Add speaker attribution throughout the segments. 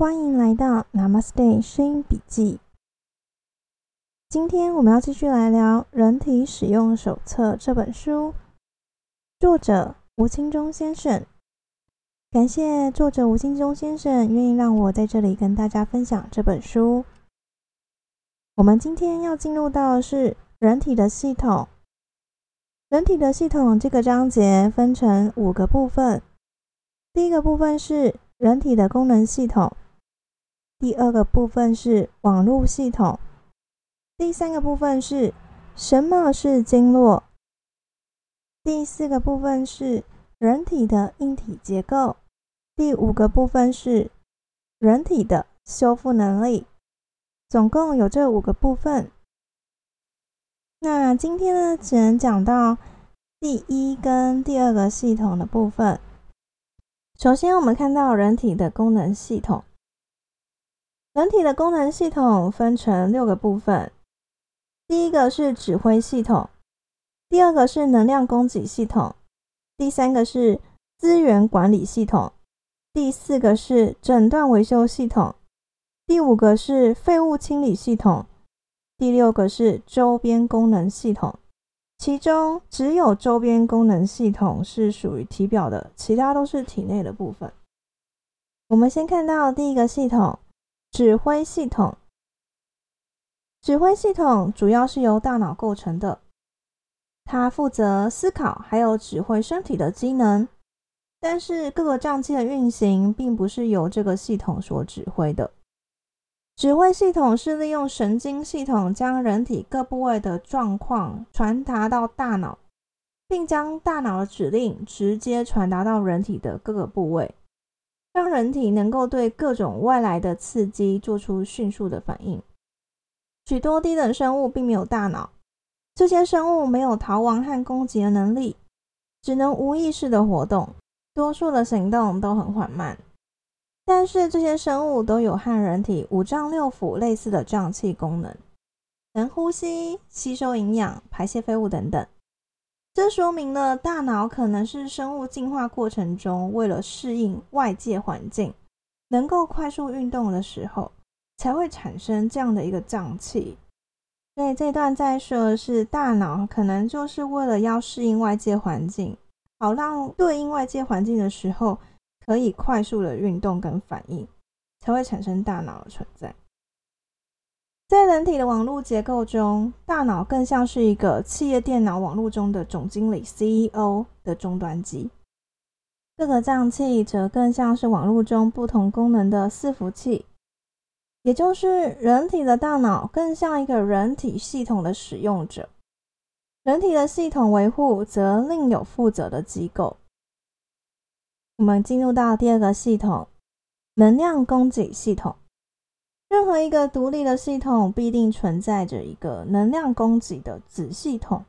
Speaker 1: 欢迎来到 Namaste 声音笔记。今天我们要继续来聊《人体使用手册》这本书，作者吴清忠先生。感谢作者吴清忠先生愿意让我在这里跟大家分享这本书。我们今天要进入到的是人体的系统。人体的系统这个章节分成五个部分。第一个部分是人体的功能系统，第二个部分是网络系统，第三个部分是什么是经络，第四个部分是人体的硬体结构，第五个部分是人体的修复能力。总共有这五个部分。那今天呢，只能讲到第一跟第二个系统的部分。首先，我们看到人体的功能系统。人体的功能系统分成六个部分。第一个是指挥系统，第二个是能量供给系统，第三个是资源管理系统，第四个是诊断维修系统，第五个是废物清理系统，第六个是周边功能系统。其中只有周边功能系统是属于体表的，其他都是体内的部分。我们先看到第一个系统——指挥系统。指挥系统主要是由大脑构成的，它负责思考，还有指挥身体的机能。但是各个脏器的运行并不是由这个系统所指挥的。指挥系统是利用神经系统将人体各部位的状况传达到大脑，并将大脑的指令直接传达到人体的各个部位，让人体能够对各种外来的刺激做出迅速的反应。许多低等生物并没有大脑，这些生物没有逃亡和攻击的能力，只能无意识的活动，多数的行动都很缓慢。但是这些生物都有和人体五脏六腑类似的脏器功能，能呼吸、吸收营养、排泄废物等等。这说明了大脑可能是生物进化过程中为了适应外界环境，能够快速运动的时候，才会产生这样的一个脏器。所以这段在说的是大脑可能就是为了要适应外界环境，好让对应外界环境的时候。可以快速的运动跟反应，才会产生大脑的存在。在人体的网络结构中，大脑更像是一个企业电脑网络中的总经理 （CEO） 的终端机，各个脏器则更像是网络中不同功能的伺服器。也就是人体的大脑更像一个人体系统的使用者，人体的系统维护则另有负责的机构。我们进入到第二个系统——能量供给系统。任何一个独立的系统必定存在着一个能量供给的子系统，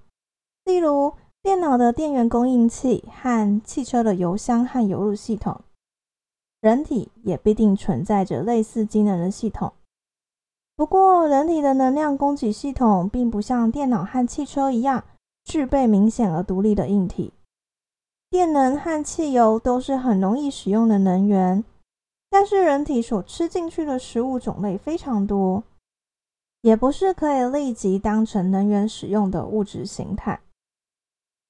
Speaker 1: 例如电脑的电源供应器和汽车的油箱和油路系统。人体也必定存在着类似机能的系统。不过，人体的能量供给系统并不像电脑和汽车一样具备明显而独立的硬体。电能和汽油都是很容易使用的能源，但是人体所吃进去的食物种类非常多，也不是可以立即当成能源使用的物质形态。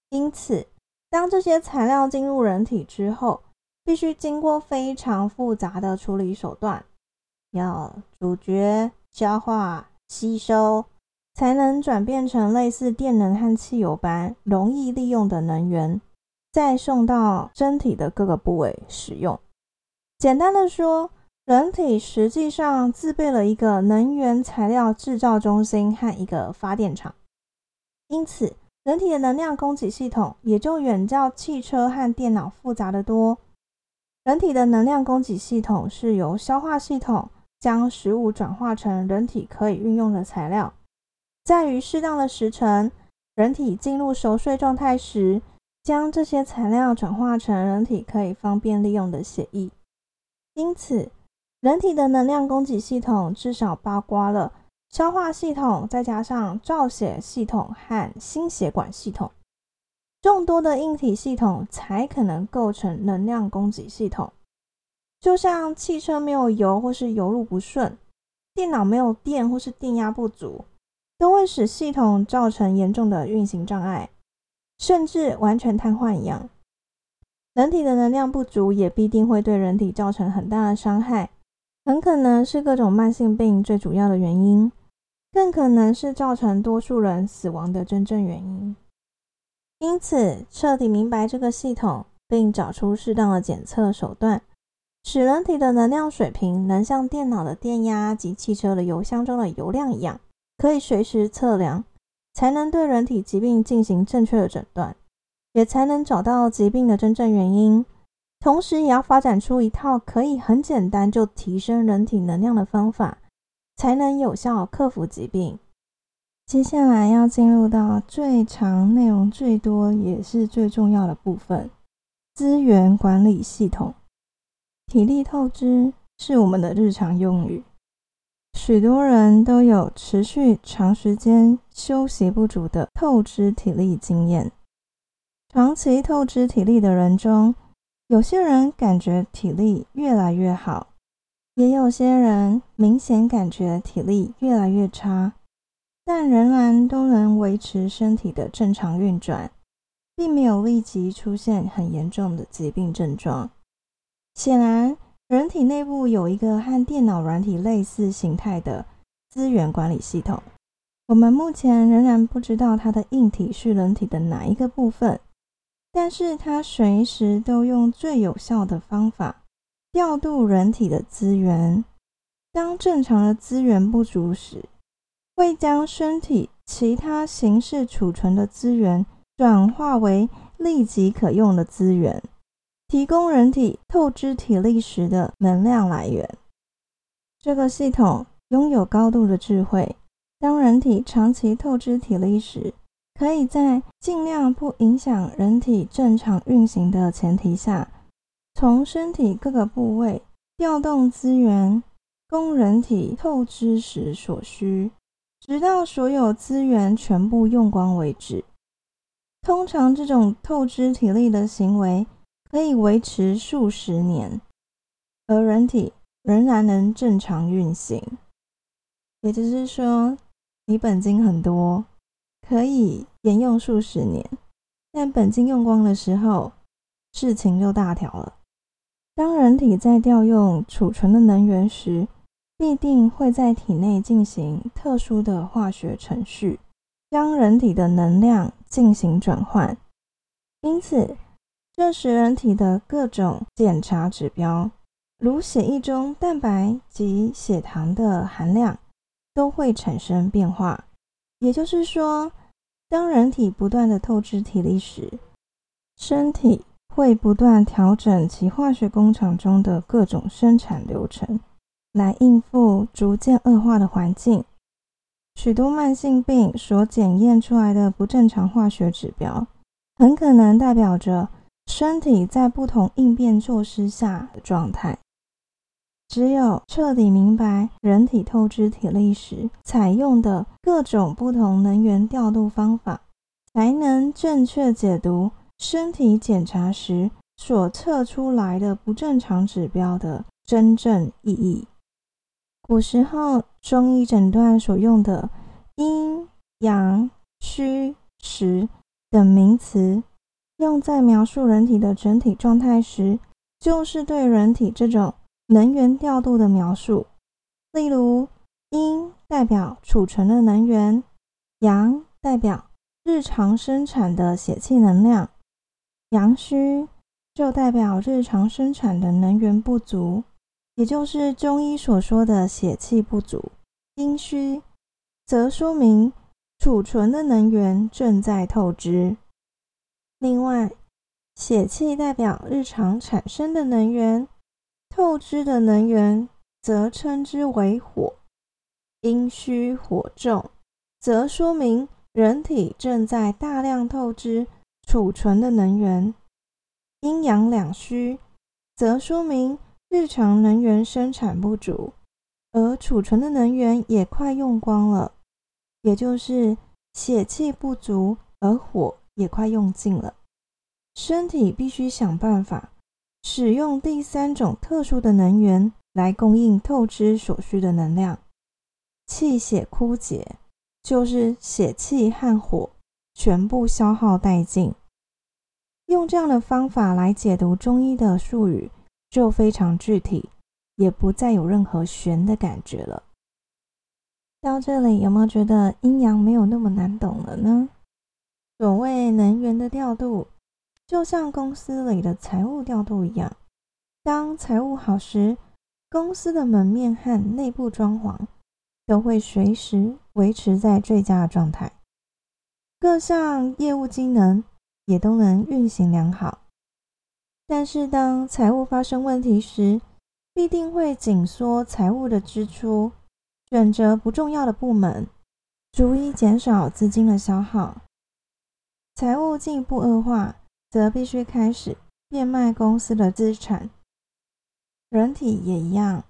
Speaker 1: 因此，当这些材料进入人体之后，必须经过非常复杂的处理手段，要咀嚼、消化、吸收，才能转变成类似电能和汽油般容易利用的能源。再送到身体的各个部位使用。简单的说，人体实际上自备了一个能源材料制造中心和一个发电厂，因此，人体的能量供给系统也就远较汽车和电脑复杂的多。人体的能量供给系统是由消化系统将食物转化成人体可以运用的材料，在于适当的时辰，人体进入熟睡状态时。将这些材料转化成人体可以方便利用的血液，因此，人体的能量供给系统至少包括了消化系统，再加上造血系统和心血管系统，众多的硬体系统才可能构成能量供给系统。就像汽车没有油或是油路不顺，电脑没有电或是电压不足，都会使系统造成严重的运行障碍，甚至完全瘫痪一样。人体的能量不足也必定会对人体造成很大的伤害，很可能是各种慢性病最主要的原因，更可能是造成多数人死亡的真正原因。因此，彻底明白这个系统，并找出适当的检测手段。使人体的能量水平能像电脑的电压及汽车的油箱中的油量一样，可以随时测量，才能对人体疾病进行正确的诊断，也才能找到疾病的真正原因。同时，也要发展出一套可以很简单就提升人体能量的方法，才能有效克服疾病。接下来要进入到最长、内容最多也是最重要的部分——资源管理系统。体力透支是我们的日常用语，许多人都有持续长时间休息不足的透支体力经验。长期透支体力的人中，有些人感觉体力越来越好，也有些人明显感觉体力越来越差，但仍然都能维持身体的正常运转，并没有立即出现很严重的疾病症状。显然，人体内部有一个和电脑软体类似形态的资源管理系统。我们目前仍然不知道它的硬体是人体的哪一个部分，但是它随时都用最有效的方法调度人体的资源。当正常的资源不足时，会将身体其他形式储存的资源转化为立即可用的资源。提供人体透支体力时的能量来源。这个系统拥有高度的智慧。当人体长期透支体力时，可以在尽量不影响人体正常运行的前提下，从身体各个部位调动资源，供人体透支时所需，直到所有资源全部用光为止。通常，这种透支体力的行为。可以维持数十年，而人体仍然能正常运行。也就是说，你本金很多，可以沿用数十年，但本金用光的时候，事情就大条了。当人体在调用储存的能源时，必定会在体内进行特殊的化学程序，将人体的能量进行转换。因此。这时人体的各种检查指标，如血液中蛋白及血糖的含量，都会产生变化。也就是说，当人体不断的透支体力时，身体会不断调整其化学工厂中的各种生产流程，来应付逐渐恶化的环境。许多慢性病所检验出来的不正常化学指标，很可能代表着。身体在不同应变措施下的状态，只有彻底明白人体透支体力时采用的各种不同能源调度方法，才能正确解读身体检查时所测出来的不正常指标的真正意义。古时候中医诊断所用的阴阳虚实等名词。用在描述人体的整体状态时，就是对人体这种能源调度的描述。例如，阴代表储存的能源，阳代表日常生产的血气能量，阳虚就代表日常生产的能源不足，也就是中医所说的血气不足。阴虚则说明储存的能源正在透支。另外，血气代表日常产生的能源，透支的能源则称之为火。阴虚火重，则说明人体正在大量透支储存的能源。阴阳两虚，则说明日常能源生产不足，而储存的能源也快用光了，也就是血气不足，而火。也快用尽了，身体必须想办法使用第三种特殊的能源来供应透支所需的能量。气血枯竭，就是血气和火全部消耗殆尽。用这样的方法来解读中医的术语，就非常具体，也不再有任何玄的感觉了。到这里，有没有觉得阴阳没有那么难懂了呢？所谓能源的调度，就像公司里的财务调度一样。当财务好时，公司的门面和内部装潢都会随时维持在最佳的状态，各项业务机能也都能运行良好。但是，当财务发生问题时，必定会紧缩财务的支出。选择不重要的部门，逐一减少资金的消耗。财务进一步恶化，则必须开始变卖公司的资产。人体也一样，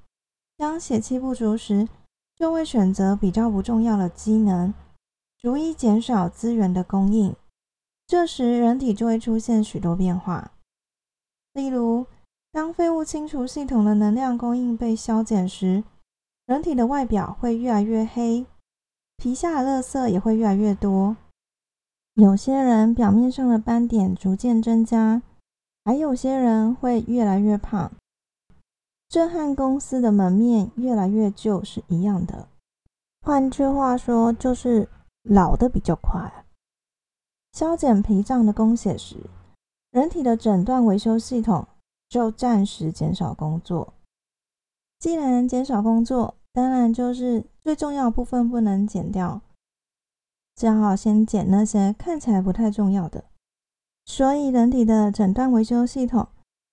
Speaker 1: 当血气不足时，就会选择比较不重要的机能，逐一减少资源的供应。这时，人体就会出现许多变化。例如，当废物清除系统的能量供应被削减时，人体的外表会越来越黑，皮下的垃圾也会越来越多。有些人表面上的斑点逐渐增加，还有些人会越来越胖。这和公司的门面越来越旧是一样的。换句话说，就是老的比较快。消减脾脏的供血时，人体的诊断维修系统就暂时减少工作。既然减少工作，当然，就是最重要部分不能减掉，只好先捡那些看起来不太重要的。所以，人体的诊断维修系统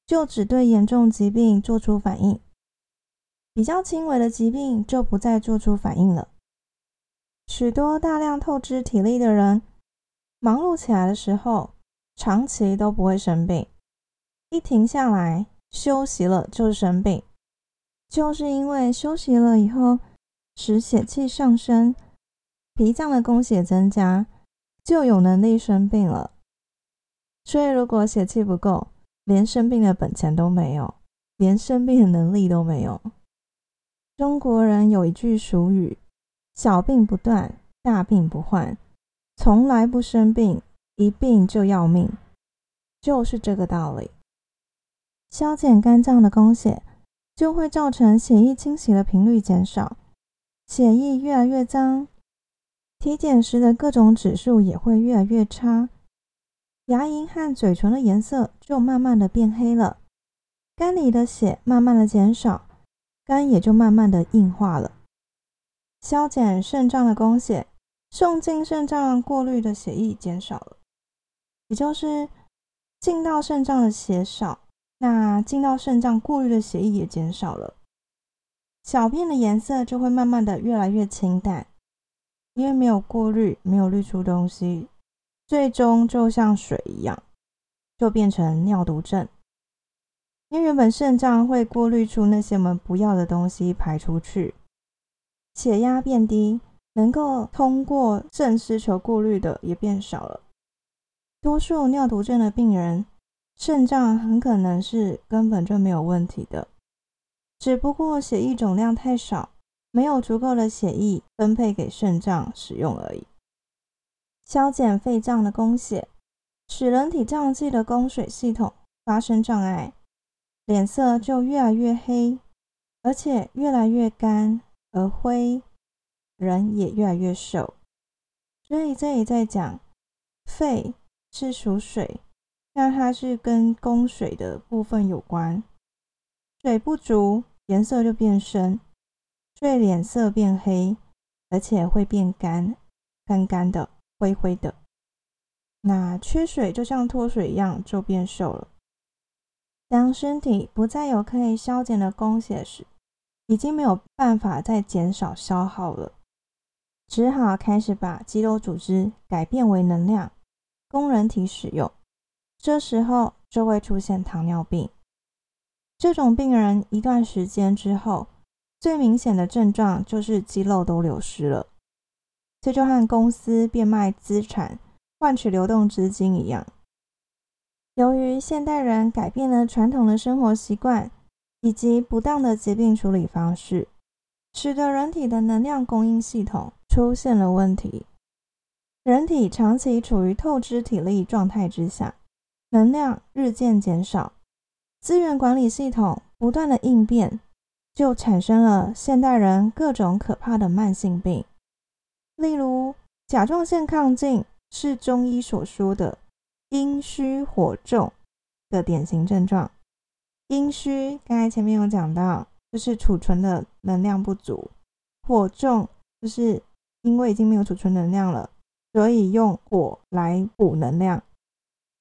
Speaker 1: 就只对严重疾病做出反应，比较轻微的疾病就不再做出反应了。许多大量透支体力的人，忙碌起来的时候，长期都不会生病，一停下来休息了就是生病。就是因为休息了以后，使血气上升，脾脏的供血增加，就有能力生病了。所以，如果血气不够，连生病的本钱都没有，连生病的能力都没有。中国人有一句俗语：“小病不断，大病不换，从来不生病，一病就要命。”就是这个道理。消减肝脏的供血。就会造成血液清洗的频率减少，血液越来越脏，体检时的各种指数也会越来越差，牙龈和嘴唇的颜色就慢慢的变黑了，肝里的血慢慢的减少，肝也就慢慢的硬化了。消减肾脏的供血，送进肾脏过滤的血液减少了，也就是进到肾脏的血少。那进到肾脏过滤的血液也减少了，小便的颜色就会慢慢的越来越清淡，因为没有过滤，没有滤出东西，最终就像水一样，就变成尿毒症。因为原本肾脏会过滤出那些我们不要的东西排出去，血压变低，能够通过肾丝球过滤的也变少了。多数尿毒症的病人。肾脏很可能是根本就没有问题的，只不过血液总量太少，没有足够的血液分配给肾脏使用而已。消减肺脏的供血，使人体脏器的供水系统发生障碍，脸色就越来越黑，而且越来越干而灰，人也越来越瘦。所以这里在讲，肺是属水。那它是跟供水的部分有关，水不足，颜色就变深，所以脸色变黑，而且会变干，干干的，灰灰的。那缺水就像脱水一样，就变瘦了。当身体不再有可以消减的供血时，已经没有办法再减少消耗了，只好开始把肌肉组织改变为能量，供人体使用。这时候就会出现糖尿病。这种病人一段时间之后，最明显的症状就是肌肉都流失了。这就和公司变卖资产换取流动资金一样。由于现代人改变了传统的生活习惯以及不当的疾病处理方式，使得人体的能量供应系统出现了问题。人体长期处于透支体力状态之下，能量日渐减少，资源管理系统不断的应变，就产生了现代人各种可怕的慢性病，例如甲状腺亢进是中医所说的。阴虚火重的典型症状，阴虚刚才前面有讲到，就是储存的能量不足；火重就是因为已经没有储存能量了，所以用火来补能量。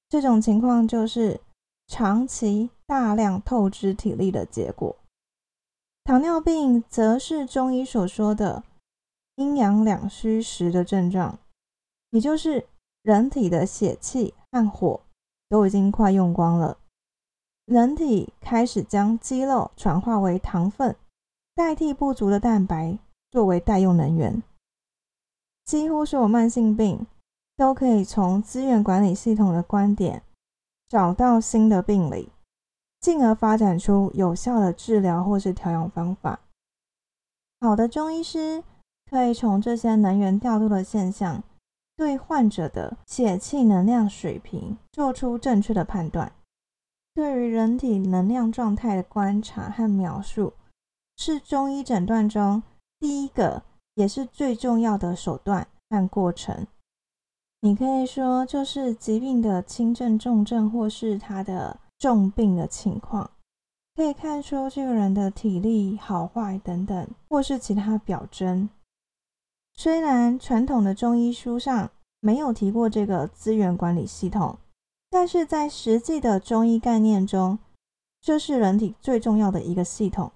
Speaker 1: 这种情况就是长期大量透支体力的结果。糖尿病则是中医所说的阴阳两虚时的症状，也就是人体的血气。和火都已经快用光了，人体开始将肌肉转化为糖分，代替不足的蛋白作为代用能源。几乎所有慢性病都可以从资源管理系统的观点找到新的病理，进而发展出有效的治疗或是调养方法。好的中医师可以从这些能源调度的现象。对患者的血气能量水平做出正确的判断，对于人体能量状态的观察和描述，是中医诊断中第一个也是最重要的手段和过程。你可以说，就是疾病的轻症、重症，或是他的重病的情况，可以看出这个人的体力好坏等等，或是其他表征。虽然传统的中医书上没有提过这个资源管理系统，但是在实际的中医概念中，这是人体最重要的一个系统。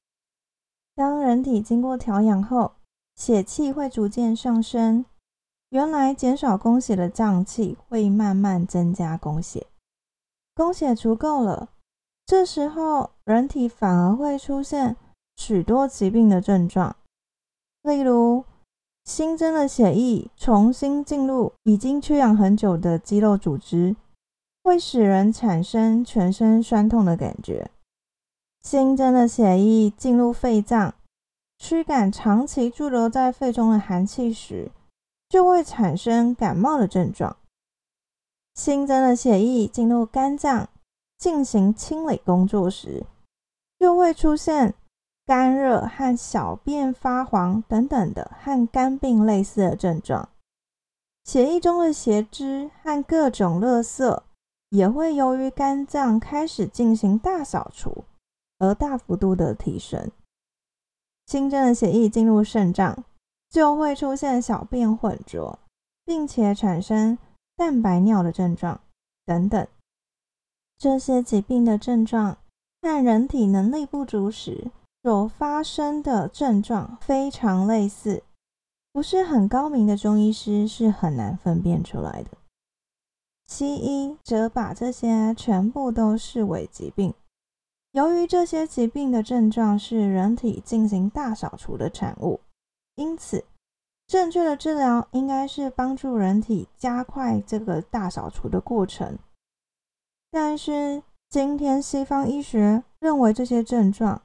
Speaker 1: 当人体经过调养后，血气会逐渐上升，原来减少供血的脏器会慢慢增加供血，供血足够了，这时候人体反而会出现许多疾病的症状，例如。新增的血液重新进入已经缺氧很久的肌肉组织，会使人产生全身酸痛的感觉。新增的血液进入肺脏，驱赶长期驻留在肺中的寒气时，就会产生感冒的症状。新增的血液进入肝脏进行清理工作时，就会出现。干热和小便发黄等等的和肝病类似的症状，血液中的血脂和各种垃圾也会由于肝脏开始进行大扫除而大幅度的提升。新增的血液进入肾脏，就会出现小便浑浊，并且产生蛋白尿的症状等等。这些疾病的症状和人体能力不足时。所发生的症状非常类似，不是很高明的中医师是很难分辨出来的。西医则把这些全部都视为疾病。由于这些疾病的症状是人体进行大扫除的产物，因此正确的治疗应该是帮助人体加快这个大扫除的过程。但是今天西方医学认为这些症状。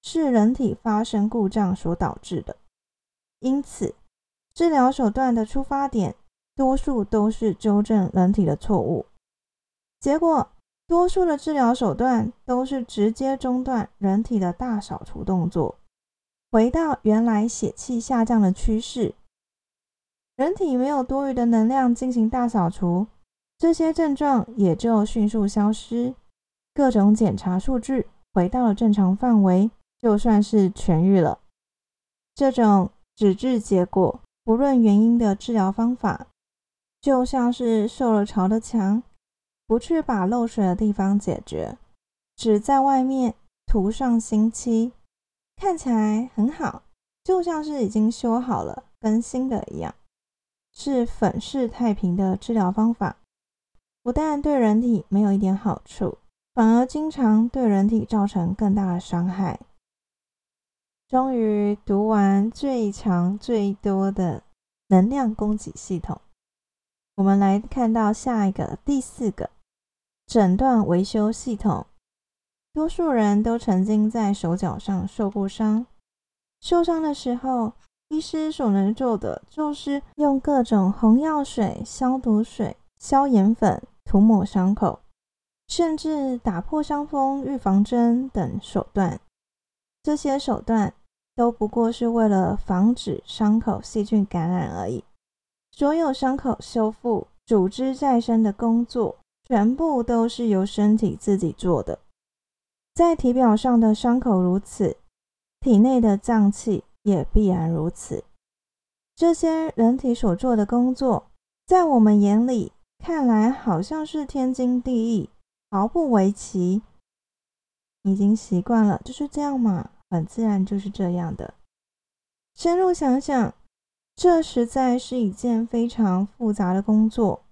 Speaker 1: 是人体发生故障所导致的，因此治疗手段的出发点多数都是纠正人体的错误。结果，多数的治疗手段都是直接中断人体的大扫除动作，回到原来血气下降的趋势。人体没有多余的能量进行大扫除，这些症状也就迅速消失，各种检查数据回到了正常范围。就算是痊愈了，这种只治结果不论原因的治疗方法，就像是受了潮的墙，不去把漏水的地方解决，只在外面涂上新漆，看起来很好，就像是已经修好了，跟新的一样，是粉饰太平的治疗方法，不但对人体没有一点好处，反而经常对人体造成更大的伤害。终于读完最强最多的能量供给系统，我们来看到下一个第四个诊断维修系统。多数人都曾经在手脚上受过伤，受伤的时候，医师所能做的就是用各种红药水、消毒水、消炎粉涂抹伤口，甚至打破伤风预防针等手段。这些手段都不过是为了防止伤口细菌感染而已。所有伤口修复、组织再生的工作，全部都是由身体自己做的。在体表上的伤口如此，体内的脏器也必然如此。这些人体所做的工作，在我们眼里看来好像是天经地义，毫不为奇。已经习惯了，就是这样嘛，很自然就是这样的。深入想想，这实在是一件非常复杂的工作。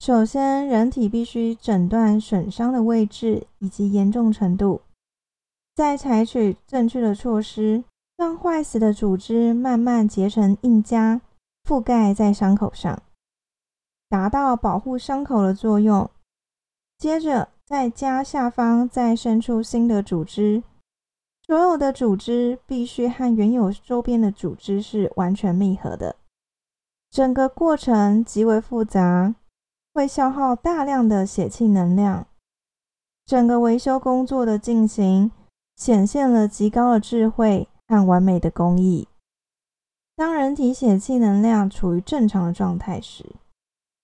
Speaker 1: 首先，人体必须诊断损伤的位置以及严重程度，再采取正确的措施，让坏死的组织慢慢结成硬痂，覆盖在伤口上，达到保护伤口的作用。接着，在痂下方再生出新的组织，所有的组织必须和原有周边的组织是完全密合的。整个过程极为复杂。会消耗大量的血气能量，整个维修工作的进行显现了极高的智慧和完美的工艺。当人体血气能量处于正常的状态时，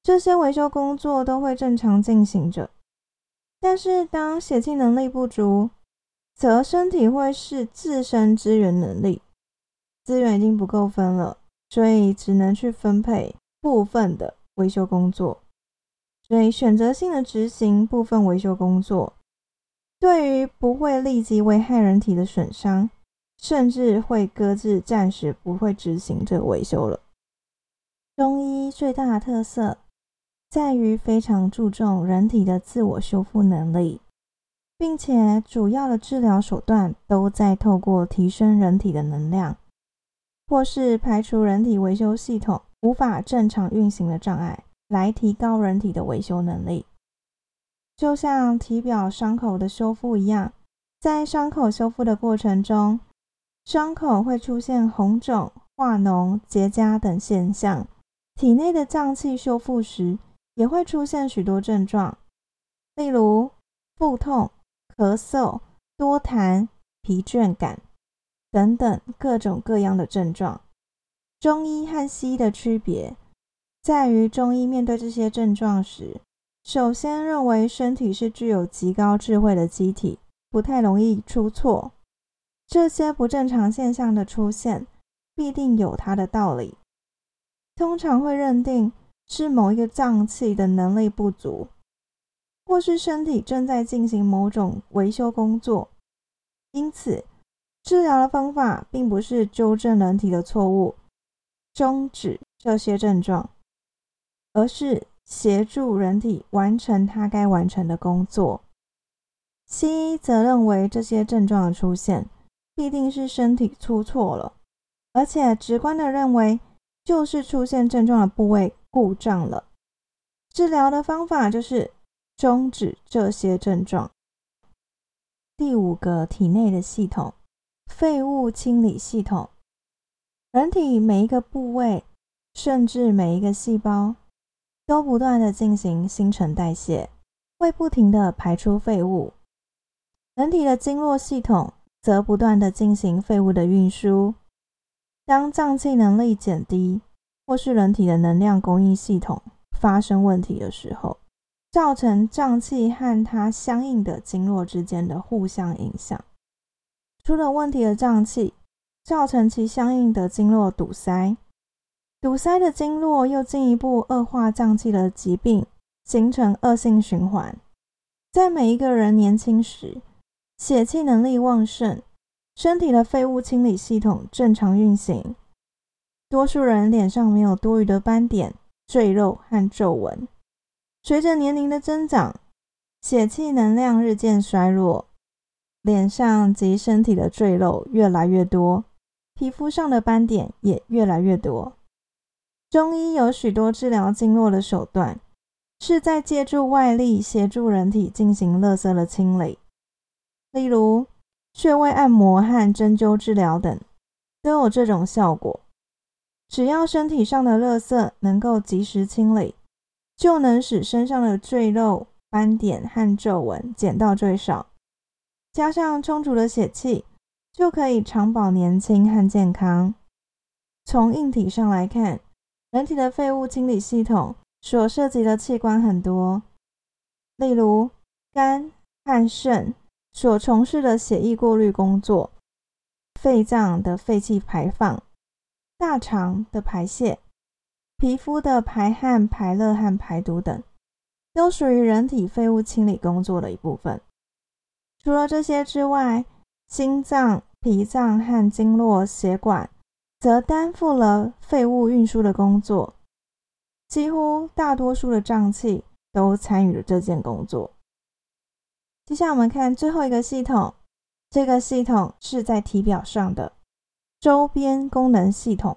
Speaker 1: 这些维修工作都会正常进行着。但是当血气能力不足，则身体会是自身资源能力，资源已经不够分了，所以只能去分配部分的维修工作。所以，选择性的执行部分维修工作，对于不会立即危害人体的损伤，甚至会搁置暂时不会执行这个维修了。中医最大的特色在于非常注重人体的自我修复能力，并且主要的治疗手段都在透过提升人体的能量，或是排除人体维修系统无法正常运行的障碍。来提高人体的维修能力，就像体表伤口的修复一样，在伤口修复的过程中，伤口会出现红肿、化脓、结痂等现象。体内的脏器修复时，也会出现许多症状，例如腹痛、咳嗽、多痰、疲倦感等等各种各样的症状。中医和西医的区别。在于中医面对这些症状时，首先认为身体是具有极高智慧的机体，不太容易出错。这些不正常现象的出现，必定有它的道理。通常会认定是某一个脏器的能力不足，或是身体正在进行某种维修工作。因此，治疗的方法并不是纠正人体的错误，终止这些症状。而是协助人体完成它该完成的工作。西医则认为这些症状的出现必定是身体出错了，而且直观的认为就是出现症状的部位故障了。治疗的方法就是终止这些症状。第五个体内的系统——废物清理系统。人体每一个部位，甚至每一个细胞。都不断的进行新陈代谢，会不停的排出废物。人体的经络系统则不断的进行废物的运输。当脏器能力减低，或是人体的能量供应系统发生问题的时候，造成脏器和它相应的经络之间的互相影响。出了问题的脏器，造成其相应的经络堵塞。堵塞的经络又进一步恶化脏器的疾病，形成恶性循环。在每一个人年轻时，血气能力旺盛，身体的废物清理系统正常运行，多数人脸上没有多余的斑点、赘肉和皱纹。随着年龄的增长，血气能量日渐衰弱，脸上及身体的赘肉越来越多，皮肤上的斑点也越来越多。中医有许多治疗经络的手段，是在借助外力协助人体进行垃圾的清理，例如穴位按摩和针灸治疗等，都有这种效果。只要身体上的垃圾能够及时清理，就能使身上的赘肉、斑点和皱纹减到最少。加上充足的血气，就可以长保年轻和健康。从硬体上来看，人体的废物清理系统所涉及的器官很多，例如肝和肾所从事的血液过滤工作，肺脏的废气排放，大肠的排泄，皮肤的排汗、排热和排毒等，都属于人体废物清理工作的一部分。除了这些之外，心脏、脾脏和经络、血管则担负了废物运输的工作。几乎大多数的脏器都参与了这件工作。接下来我们看最后一个系统，这个系统是在体表上的周边功能系统。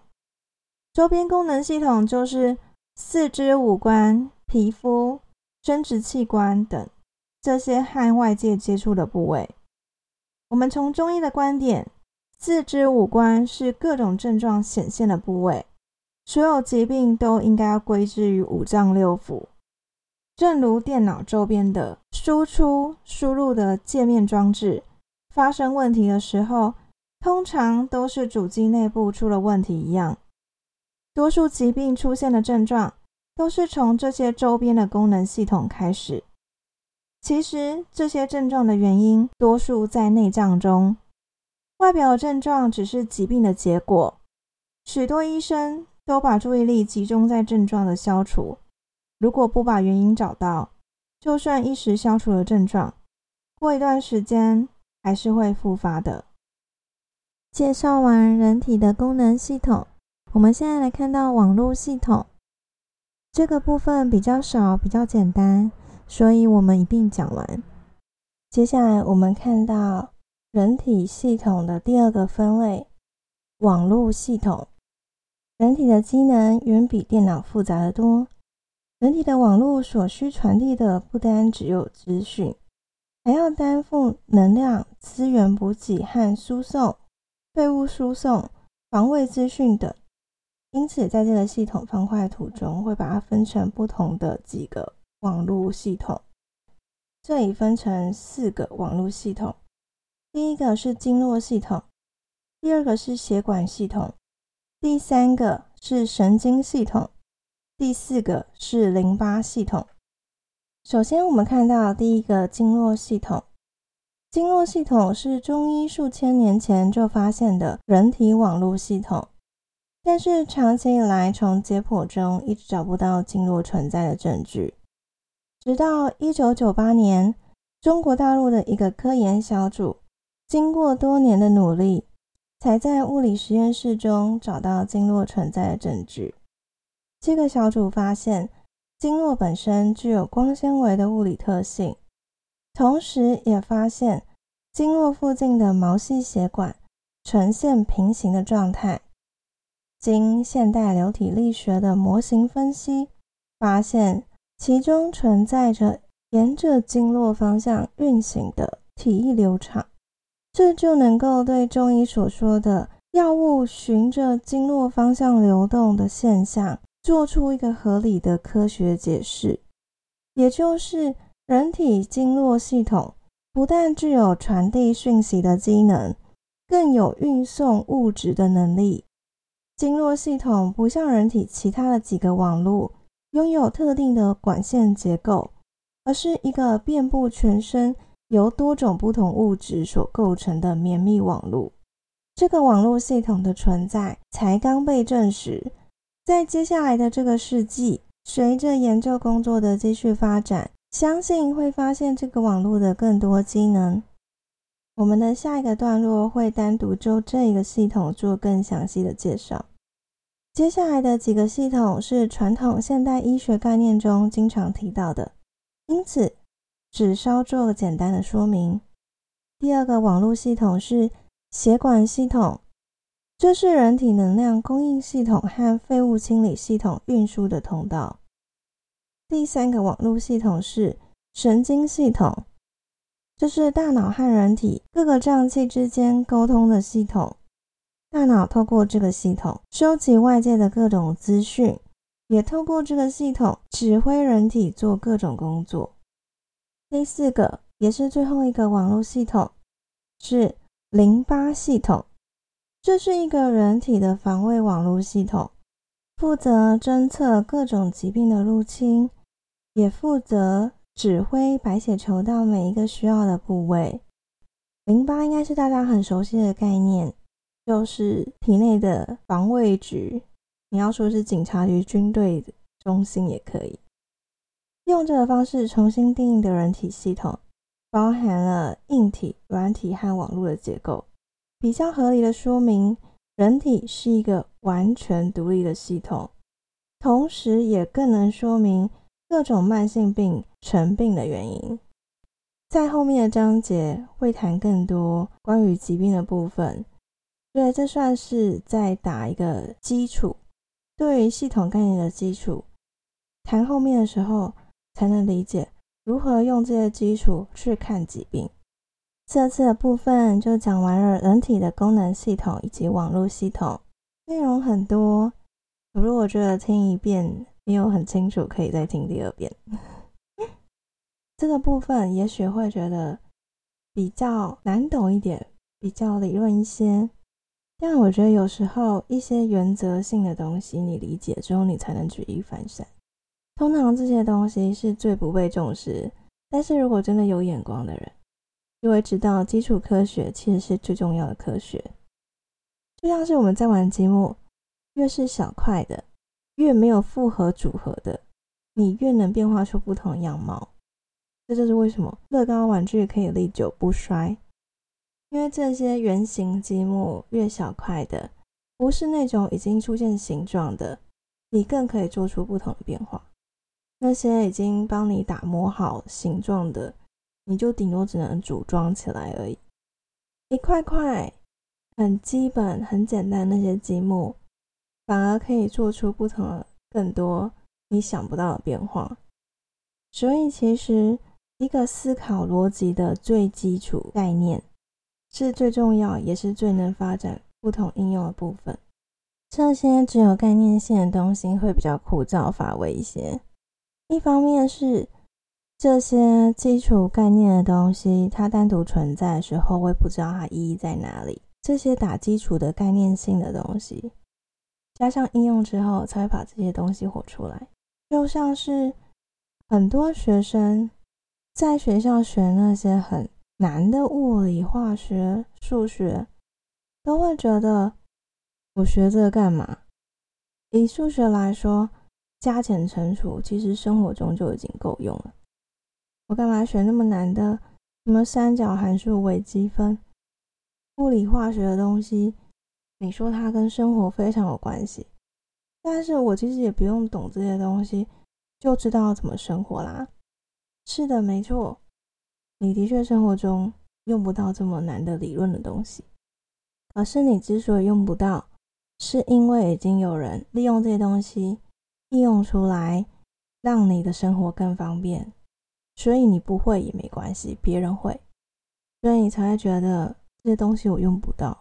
Speaker 1: 周边功能系统就是四肢、五官、皮肤、生殖器官等。这些和外界接触的部位，我们从中医的观点，四肢五官是各种症状显现的部位，所有疾病都应该要归之于五脏六腑。正如电脑周边的输出、输入的界面装置发生问题的时候，通常都是主机内部出了问题一样，多数疾病出现的症状都是从这些周边的功能系统开始。其实这些症状的原因多数在内脏中，外表症状只是疾病的结果。许多医生都把注意力集中在症状的消除，如果不把原因找到，就算一时消除了症状，过一段时间还是会复发的。介绍完人体的功能系统，我们现在来看到网络系统这个部分比较少，比较简单。所以，我们一并讲完。接下来，我们看到人体系统的第二个分类——网络系统。人体的机能远比电脑复杂的多。人体的网络所需传递的不单只有资讯，还要担负能量、资源补给和输送、废物输送、防卫资讯等。因此，在这个系统方块图中，会把它分成不同的几个。网络系统，这里分成四个网络系统。第一个是经络系统，第二个是血管系统，第三个是神经系统，第四个是淋巴系统。首先，我们看到第一个经络系统。经络系统是中医数千年前就发现的人体网络系统，但是长期以来从解剖中一直找不到经络存在的证据。直到一九九八年，中国大陆的一个科研小组经过多年的努力，才在物理实验室中找到经络存在的证据。这个小组发现，经络本身具有光纤维的物理特性，同时也发现经络附近的毛细血管呈现平行的状态。经现代流体力学的模型分析，发现。其中存在着沿着经络方向运行的体液流场，这就能够对中医所说的药物循着经络方向流动的现象做出一个合理的科学解释。也就是人体经络系统不但具有传递讯息的机能，更有运送物质的能力。经络系统不像人体其他的几个网络。拥有特定的管线结构，而是一个遍布全身、由多种不同物质所构成的绵密网络。这个网络系统的存在才刚被证实。在接下来的这个世纪，随着研究工作的继续发展，相信会发现这个网络的更多机能。我们的下一个段落会单独就这个系统做更详细的介绍。接下来的几个系统是传统现代医学概念中经常提到的，因此只稍做个简单的说明。第二个网络系统是血管系统，这是人体能量供应系统和废物清理系统运输的通道。第三个网络系统是神经系统，这是大脑和人体各个脏器之间沟通的系统。大脑透过这个系统收集外界的各种资讯，也透过这个系统指挥人体做各种工作。第四个，也是最后一个网络系统是淋巴系统，这是一个人体的防卫网络系统，负责侦测各种疾病的入侵。也负责指挥白血球到每一个需要的部位。淋巴应该是大家很熟悉的概念，就是体内的防卫局。你要说是警察局、军队中心也可以。用这个方式重新定义的人体系统，包含了硬体、软体和网络的结构，比较合理的说明人体是一个完全独立的系统，同时也更能说明。各种慢性病成病的原因，在后面的章节会谈更多关于疾病的部分。所以，这算是在打一个基础，对于系统概念的基础。谈后面的时候才能理解如何用这些基础去看疾病。这次的部分就讲完了人体的功能系统以及网络系统，内容很多。如果觉得听一遍。没有很清楚，可以再听第二遍。这个部分也许会觉得比较难懂一点，比较理论一些。但我觉得有时候一些原则性的东西，你理解之后，你才能举一反三。通常这些东西是最不被重视，但是如果真的有眼光的人，就会知道基础科学其实是最重要的科学。就像是我们在玩积木，越是小块的。越没有复合组合的，你越能变化出不同样貌。这就是为什么乐高玩具可以历久不衰，因为这些圆形积木越小块的，不是那种已经出现形状的，你更可以做出不同的变化。那些已经帮你打磨好形状的，你就顶多只能组装起来而已。一块块很基本、很简单那些积木。反而可以做出不同的、更多你想不到的变化。所以，其实一个思考逻辑的最基础概念，是最重要，也是最能发展不同应用的部分。这些只有概念性的东西会比较枯燥乏味一些。一方面是这些基础概念的东西，它单独存在的时候，会不知道它意义在哪里。这些打基础的概念性的东西。加上应用之后，才会把这些东西活出来。就像是很多学生在学校学那些很难的物理、化学、数学，都会觉得我学这个干嘛？以数学来说，加减乘除其实生活中就已经够用了。我干嘛学那么难的什么三角函数、微积分、物理化学的东西？你说它跟生活非常有关系，但是我其实也不用懂这些东西，就知道怎么生活啦。是的，没错，你的确生活中用不到这么难的理论的东西。可是你之所以用不到，是因为已经有人利用这些东西应用出来，让你的生活更方便。所以你不会也没关系，别人会，所以你才会觉得这些东西我用不到。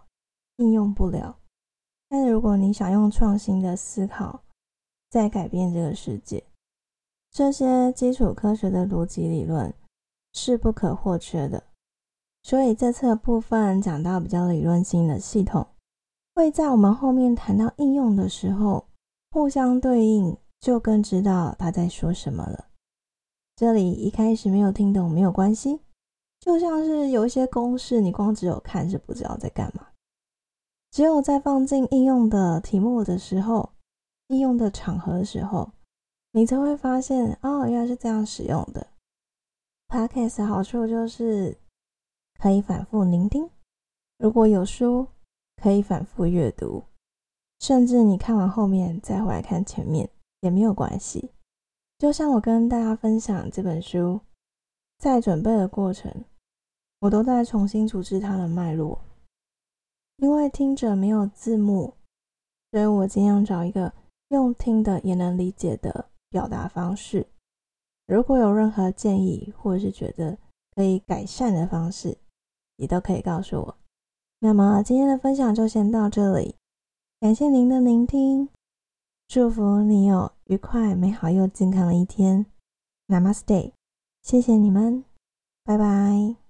Speaker 1: 应用不了，但是如果你想用创新的思考再改变这个世界，这些基础科学的逻辑理论是不可或缺的。所以这次的部分讲到比较理论性的系统，会在我们后面谈到应用的时候互相对应，就更知道他在说什么了。这里一开始没有听懂没有关系，就像是有一些公式，你光只有看是不知道在干嘛。只有在放进应用的题目的时候，应用的场合的时候，你才会发现哦，原来是这样使用的。Podcast 的好处就是可以反复聆听，如果有书可以反复阅读，甚至你看完后面再回来看前面也没有关系。就像我跟大家分享这本书在准备的过程我都在重新组织它的脉络。因为听者没有字幕所以我尽量找一个用听的也能理解的表达方式。如果有任何建议或者是觉得可以改善的方式你都可以告诉我。那么今天的分享就先到这里感谢您的聆听祝福你有愉快美好又健康的一天。Namaste 谢谢你们拜拜。